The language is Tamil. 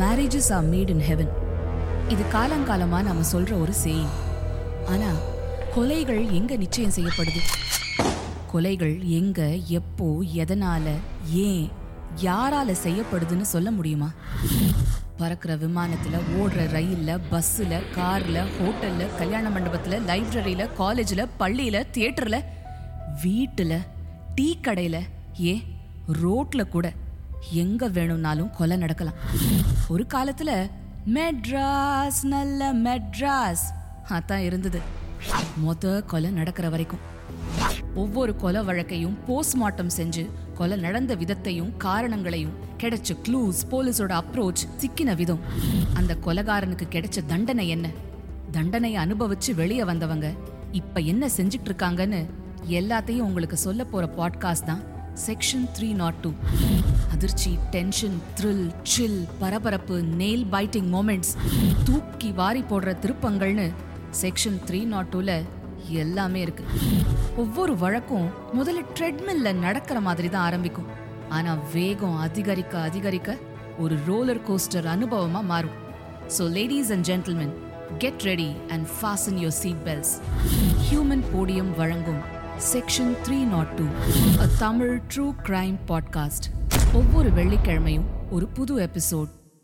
Marriages are made in heaven இது காலங்காலமாக நம்ம சொல்கிற ஒரு சேயிங் ஆனால் கொலைகள் எங்கே நிச்சயம் செய்யப்படுது? கொலைகள் எங்கே எப்போ எதனால் ஏன் யாரால செய்யப்படுதுன்னு சொல்ல முடியுமா? பறக்கிற விமானத்துல ஓடுற ரயில்ல பஸ்ஸில் கார்ல ஹோட்டல்ல கல்யாண மண்டபத்துல லைப்ரரியில காலேஜ்ல பள்ளியில தியேட்டர்ல வீட்டுல டீ கடையில ஏன் ரோட்ல கூட எங்க வேணும்னாலும் கொலை நடக்கலாம். ஒரு காலத்துல மெட்ராஸ் நல்ல மெட்ராஸ். அதான் இருந்தது. மொத கொலை நடக்கிற வரைக்கும். ஒவ்வொரு கொலை வழக்கையும் போஸ்ட்மார்ட்டம் செஞ்சு கொலை நடந்த விதத்தையும் காரணங்களையும் கிடைச்ச க்ளூஸ் போலீஸோட அப்ரோச் சிக்கின விதம். அந்த கொலைகாரனுக்கு கிடைச்ச தண்டனை என்ன? தண்டனையை அனுபவிச்சு வெளியே வந்தவங்க இப்ப என்ன செஞ்சுட்டு இருக்காங்கன்னு எல்லாத்தையும் உங்களுக்கு சொல்ல போற பாட்காஸ்ட் தான் செக்ஷன் த்ரீ நாட் டூ அதிர்ச்சி டென்ஷன் த்ரில் சில் பரபரப்பு நெயில் பைட்டிங் மோமெண்ட்ஸ் தூக்கி வாரி போடுற திருப்பங்கள்னு செக்ஷன் த்ரீ நாட் டூல எல்லாமே இருக்கு. ஒவ்வொரு வழக்கும் முதல்ல ட்ரெட்மில்ல நடக்கிற மாதிரி தான் ஆரம்பிக்கும். ஆனா வேகம் அதிகரிக்க அதிகரிக்க ஒரு ரோலர் கோஸ்டர் அனுபவமா மாறும். So ladies and gentlemen get ready and fasten your seat belts Human Podium வழங்கும் section three naught two a Tamil true crime podcast ஒவ்வொரு வெள்ளிக்கிழமையும் ஒரு புது எபிசோட்